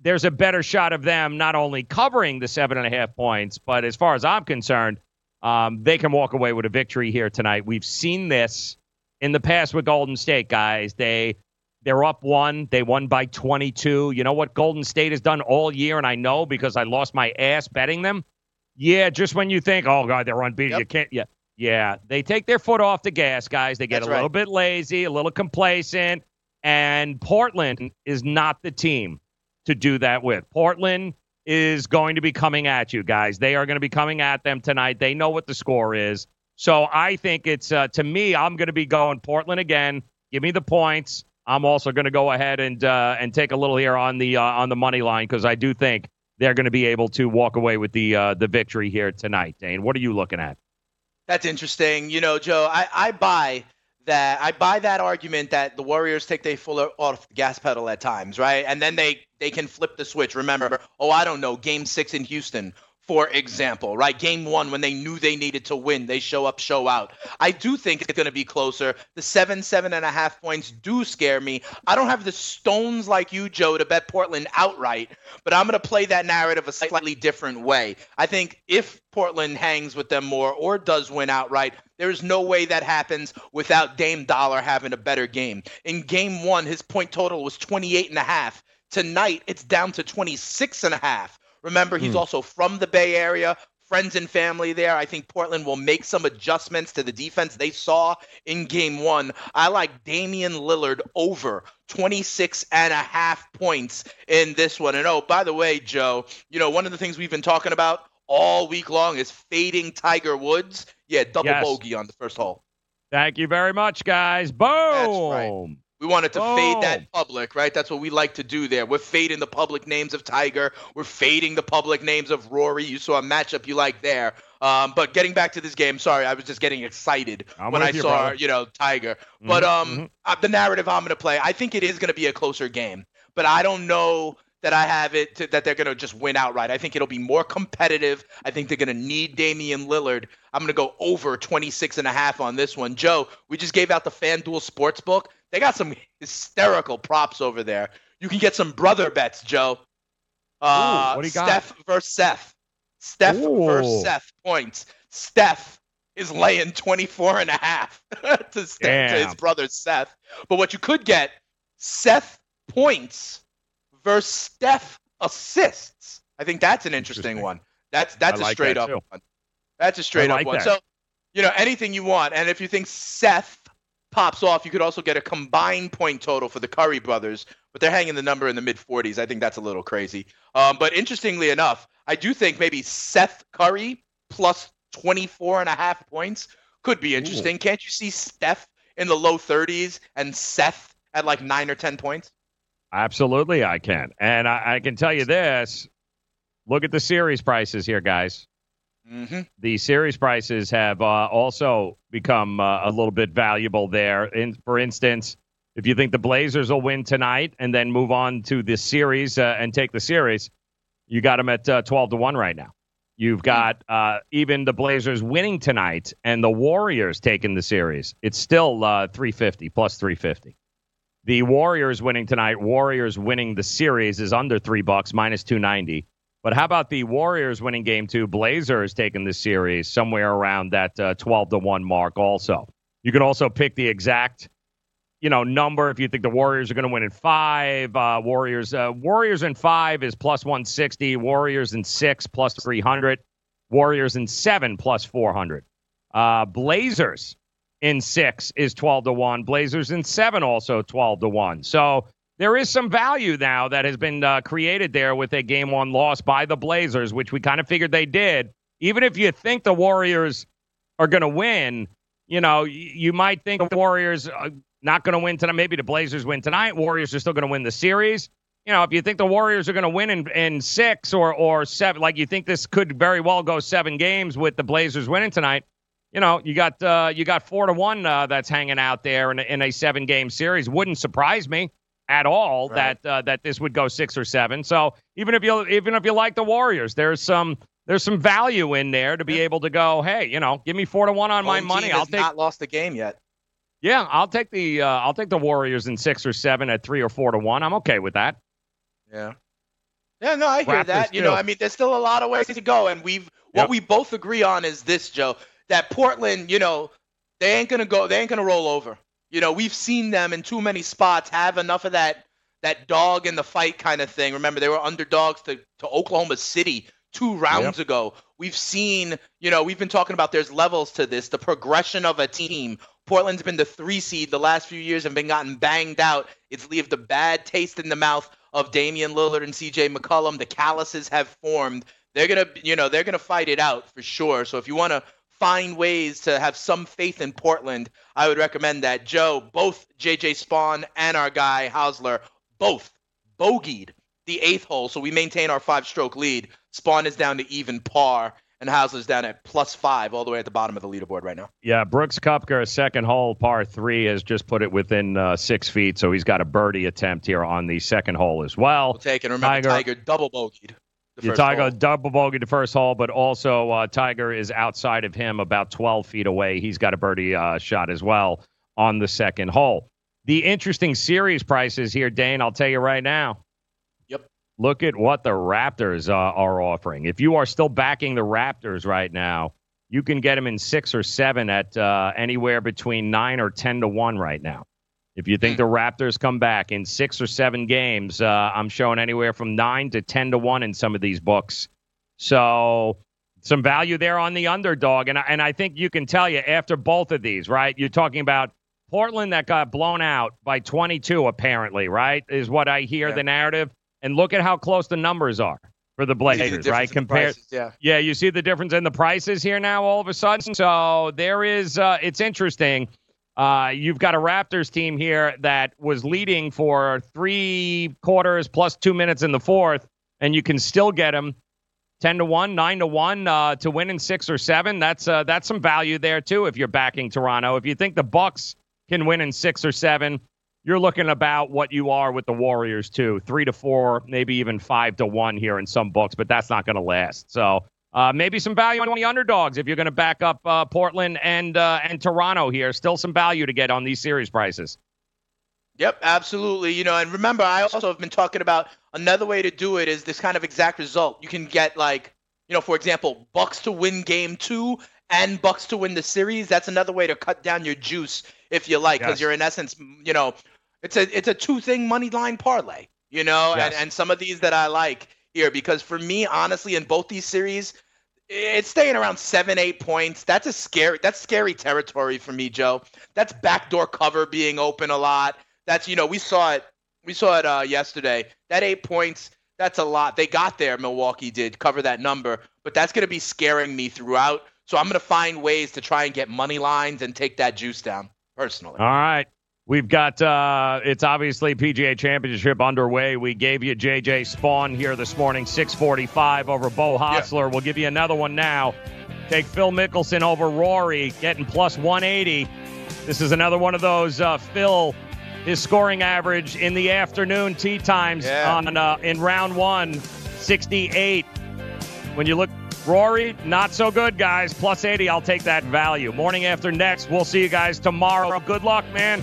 there's a better shot of them not only covering the seven and a half points, but as far as I'm concerned, um, they can walk away with a victory here tonight. We've seen this in the past with Golden State, guys. They they're up one. They won by 22. You know what Golden State has done all year, and I know because I lost my ass betting them. Yeah, just when you think, oh god, they're unbeaten, yep. you can't. Yeah, yeah, they take their foot off the gas, guys. They get That's a right. little bit lazy, a little complacent, and Portland is not the team to do that with. Portland is going to be coming at you, guys. They are going to be coming at them tonight. They know what the score is. So I think it's uh, to me, I'm going to be going Portland again. Give me the points. I'm also going to go ahead and uh, and take a little here on the uh, on the money line because I do think they're going to be able to walk away with the uh, the victory here tonight. Dane, what are you looking at? That's interesting. You know, Joe, I, I buy that I buy that argument that the Warriors take their full off the gas pedal at times, right? And then they they can flip the switch. Remember, oh, I don't know, game six in Houston, for example, right? Game one, when they knew they needed to win, they show up, show out. I do think it's going to be closer. The seven, seven and a half points do scare me. I don't have the stones like you, Joe, to bet Portland outright, but I'm going to play that narrative a slightly different way. I think if Portland hangs with them more or does win outright, there's no way that happens without Dame Dollar having a better game. In game one, his point total was 28 and a half. Tonight, it's down to 26 and a half. Remember, he's Hmm. also from the Bay Area, friends and family there. I think Portland will make some adjustments to the defense they saw in game one. I like Damian Lillard over 26 and a half points in this one. And oh, by the way, Joe, you know, one of the things we've been talking about all week long is fading Tiger Woods. Yeah, double Yes. bogey on the first hole. Thank you very much, guys. Boom. We wanted to fade that public, right? That's what we like to do there. We're fading the public names of Tiger. We're fading the public names of Rory. You saw a matchup you like there. Um, but getting back to this game, sorry, I was just getting excited I'm when I you, saw, brother. you know, Tiger. But um, mhm. uh, the narrative I'm going to play, I think it is going to be a closer game. But I don't know that I have it to, that they're going to just win outright. I think it'll be more competitive. I think they're going to need Damian Lillard. I'm going to go over 26 and a half on this one. Joe, we just gave out the FanDuel Sportsbook. They got some hysterical props over there. You can get some brother bets, Joe. Uh, Ooh, what do you got? Steph versus Seth. Steph Ooh. versus Seth points. Steph is laying 24 and a half to, Steph, to his brother Seth. But what you could get, Seth points versus Steph assists. I think that's an interesting, Interesting. one. That's that's I a like straight that up too. one. That's a straight like up one. that. So, you know, anything you want. And if you think Seth pops off, you could also get a combined point total for the Curry brothers, but they're hanging the number in the mid 40s. I think that's a little crazy. Um, but interestingly enough, I do think maybe Seth Curry plus 24 and a half points could be interesting. Can't you see Steph in the low 30s and Seth at like nine or 10 points? Absolutely, I can. And I, I can tell you this look at the series prices here, guys. Mm-hmm. The series prices have uh, also become uh, a little bit valuable there. In, for instance, if you think the Blazers will win tonight and then move on to the series uh, and take the series, you got them at uh, 12 to 1 right now. You've got uh, even the Blazers winning tonight and the Warriors taking the series. It's still uh, 350 plus 350. The Warriors winning tonight, Warriors winning the series is under three bucks, minus 290. But how about the Warriors winning game two? Blazers taking the series somewhere around that uh, 12 to 1 mark also. You can also pick the exact you know number if you think the Warriors are going to win in five. Uh, Warriors uh, Warriors in five is plus 160. Warriors in six plus 300. Warriors in seven plus 400. Uh, Blazers in six is 12 to 1. Blazers in seven also 12 to 1. So there is some value now that has been uh, created there with a game one loss by the Blazers, which we kind of figured they did. Even if you think the Warriors are going to win, you know, you might think the Warriors are not going to win tonight. Maybe the Blazers win tonight. Warriors are still going to win the series. you know, if you think the Warriors are going to win in, in six or or seven, like you think this could very well go seven games with the Blazers winning tonight, you know, you got uh, you got four to one uh, that's hanging out there in in a seven game series. Wouldn't surprise me at all Right. that uh, that this would go six or seven. So even if you even if you like the Warriors, there's some there's some value in there to be able to go. Hey, you know, give me four to one on my money. I'll take not lost a game yet. yeah, I'll take the uh, I'll take the Warriors in six or seven at three or four to one. I'm okay with that. Yeah. Yeah, no, I hear Raptors, that. You know. I mean, there's still a lot of ways to go, and we've what Yep. we both agree on is this, Joe, that Portland, you know, they ain't gonna go, they ain't gonna roll over. You know, we've seen them in too many spots have enough of that that dog in the fight kind of thing. Remember, they were underdogs to, to Oklahoma City two rounds ago. We've seen, you know, we've been talking about there's levels to this, the progression of a team. Portland's been the three seed the last few years and been gotten banged out. It's left a bad taste in the mouth of Damian Lillard and CJ McCollum. The calluses have formed. They're gonna, you know, they're gonna fight it out for sure. So if you want to find ways to have some faith in Portland, I would recommend that. Joe, both JJ Spaun and our guy Hossler, both bogeyed the eighth hole, so we maintain our five-stroke lead. Spaun is down to even par, and Hossler's down at plus five, all the way at the bottom of the leaderboard right now. Yeah, Brooks Koepka, second hole, par three, has just put it within uh, six feet, so he's got a birdie attempt here on the second hole as well. We'll take it. Remember, Tiger, double bogeyed. Yeah, Tiger hole. double bogey the first hole, but also uh, Tiger is outside of him about 12 feet away. He's got a birdie uh, shot as well on the second hole. The interesting series prices here, Dane, I'll tell you right now. Yep. Look at what the Raptors uh, are offering. If you are still backing the Raptors right now, you can get them in six or seven at uh, anywhere between nine or 10 to one right now. If you think the Raptors come back in six or seven games, uh, I'm showing anywhere from nine to 10 to one in some of these books. So some value there on the underdog. And I, and I think you can tell you after both of these, right? You're talking about Portland that got blown out by 22, apparently, right? Is what I hear the narrative. And look at how close the numbers are for the see the Blazers, right? Compared, prices, yeah. yeah, you see the difference in the prices here now all of a sudden. So there is, uh, it's interesting. Uh, you've got a Raptors team here that was leading for three quarters plus two minutes in the fourth, and you can still get them 10 to 1, 9 to 1 uh, to win in six or seven. That's uh, that's some value there too if you're backing Toronto. If you think the Bucks can win in six or seven, you're looking about what you are with the Warriors too. Three to four, maybe even five to one here in some books, but that's not going to last. So uh, maybe some value on the underdogs if you're going to back up uh, Portland and uh, and Toronto here. Still some value to get on these series prices. Yep, absolutely. You know, and remember, I also have been talking about another way to do it is this kind of exact result. You can get like, you know, for example, Bucks to win game two and Bucks to win the series. That's another way to cut down your juice if you like, because Yes. you're in essence, you know, it's a it's a two thing money line parlay. You know, and, and some of these that I like here because for me, honestly, in both these series, it's staying around seven, eight points. That's a scary. That's scary territory for me, Joe. That's backdoor cover being open a lot. That's you know we saw it. We saw it uh, yesterday. That eight points. That's a lot. They got there. Milwaukee did cover that number, but that's going to be scaring me throughout. So I'm going to find ways to try and get money lines and take that juice down personally. All right. We've got uh it's obviously PGA Championship underway. We gave you JJ Spaun here this morning, 645 over Beau Hossler. We'll give you another one now. Take Phil Mickelson over Rory, getting plus 180. This is another one of those uh Phil his scoring average in the afternoon tee times Yeah. on uh, in round 1 68. When you look Rory, not so good, guys. Plus 80, I'll take that value. Morning after next. We'll see you guys tomorrow. Good luck, man.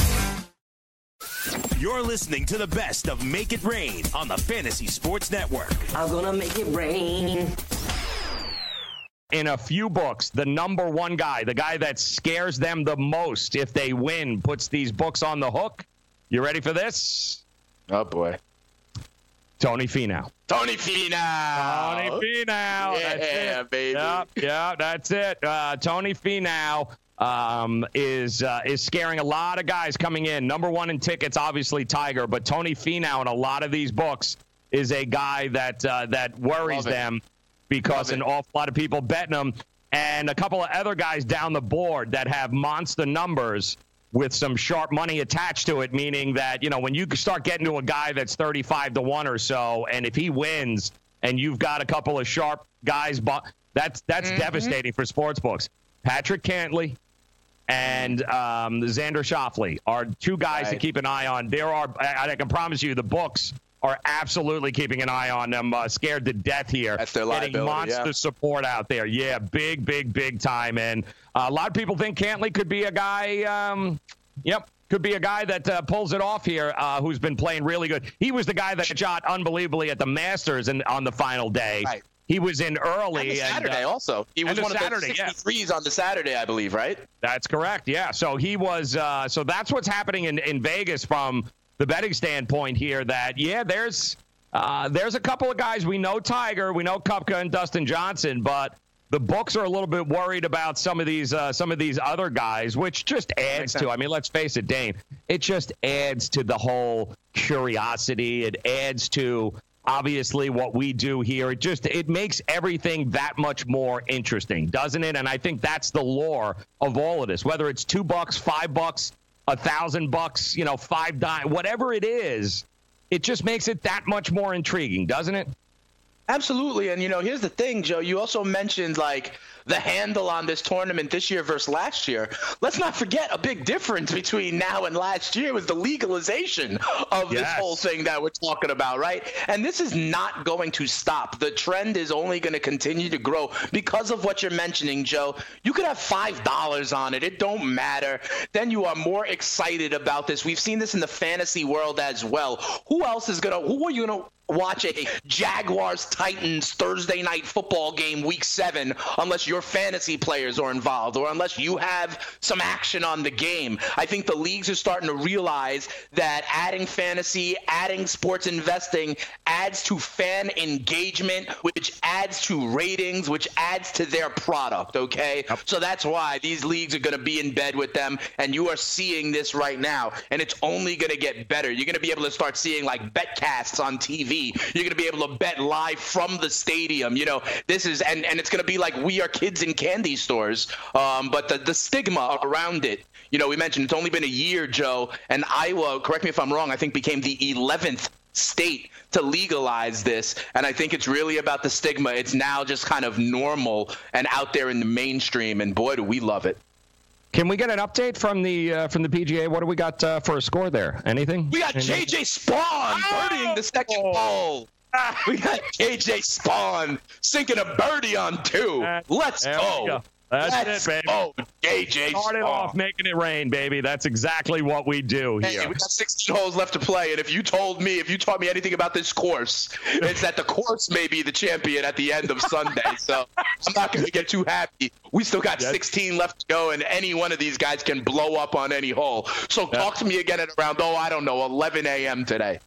You're listening to the best of Make It Rain on the Fantasy Sports Network. I'm gonna make it rain. in a few books, the number one guy, the guy that scares them the most if they win, puts these books on the hook. You ready for this? Oh boy. Tony Finau. Tony Finau. Tony Finau. Yeah, that's it. baby. Yeah, yeah, that's it. Uh, Tony Finau um, is uh, is scaring a lot of guys coming in. Number one in tickets, obviously Tiger, but Tony Finau in a lot of these books is a guy that uh, that worries them because Love an it. awful lot of people betting him, and a couple of other guys down the board that have monster numbers with some sharp money attached to it, meaning that you know when you start getting to a guy that's 35 to one or so, and if he wins, and you've got a couple of sharp guys, that's that's Mm-hmm. devastating for sports books. Patrick Cantlay and um, Xander Schauffele are two guys to keep an eye on. There are, I, I can promise you, the books are absolutely keeping an eye on them. Uh, scared to death here. That's their Getting liability, monster yeah. support out there. Yeah, big, big, big time. And uh, a lot of people think Cantlay could be a guy. Um, yep. Could be a guy that uh, pulls it off here, uh, who's been playing really good. He was the guy that shot unbelievably at the Masters and on the final day. Right. He was in And early. the and, Saturday uh, also. He was and the one Saturday, of yeah. the 63s on the Saturday, I believe, right? That's correct. Yeah. So he was. Uh, so that's what's happening in, in Vegas from the betting standpoint here. That yeah, there's uh, there's a couple of guys we know Tiger, we know Koepka and Dustin Johnson, but the books are a little bit worried about some of these uh, some of these other guys, which just adds to. I mean, let's face it, Dane. It just adds to the whole curiosity. It adds to obviously what we do here. It just it makes everything that much more interesting, doesn't it? And I think that's the lore of all of this. Whether it's two bucks, five bucks, a thousand bucks, you know, five dime, whatever it is, it just makes it that much more intriguing, doesn't it? Absolutely. And, you know, here's the thing, Joe. You also mentioned, like, the handle on this tournament this year versus last year. Let's not forget a big difference between now and last year was the legalization of yes. this whole thing that we're talking about, right? And this is not going to stop. The trend is only going to continue to grow because of what you're mentioning, Joe. You could have $5 on it. It don't matter. Then you are more excited about this. We've seen this in the fantasy world as well. Who else is going to, who are you going to watch a Jaguars Titans Thursday night football game week seven unless your fantasy players are involved or unless you have some action on the game. I think the leagues are starting to realize that adding fantasy, adding sports investing adds to fan engagement, which adds to ratings, which adds to their product, okay? Yep. So that's why these leagues are going to be in bed with them, and you are seeing this right now, and it's only going to get better. You're going to be able to start seeing like betcasts on TV you're going to be able to bet live from the stadium. You know, this is and and it's going to be like we are kids in candy stores. Um, but the the stigma around it. You know, we mentioned it's only been a year, Joe, and Iowa. Correct me if I'm wrong. I think became the 11th state to legalize this and i think it's really about the stigma it's now just kind of normal and out there in the mainstream and boy do we love it can we get an update from the uh, from the PGA? What do we got uh, for a score there? Anything? We got Anything? JJ Spaun oh! birdieing the second hole. We got JJ Spaun sinking a birdie on two. Let's go. That's Let's it, baby. Oh, JJ Started off making it rain, baby. That's exactly what we do here. Hey, we got 16 holes left to play, and if you told me, if you taught me anything about this course, it's that the course may be the champion at the end of Sunday. So I'm not going to get too happy. We still got 16 left to go, and any one of these guys can blow up on any hole. So talk to me again at around, oh, I don't know, 11 a.m. today.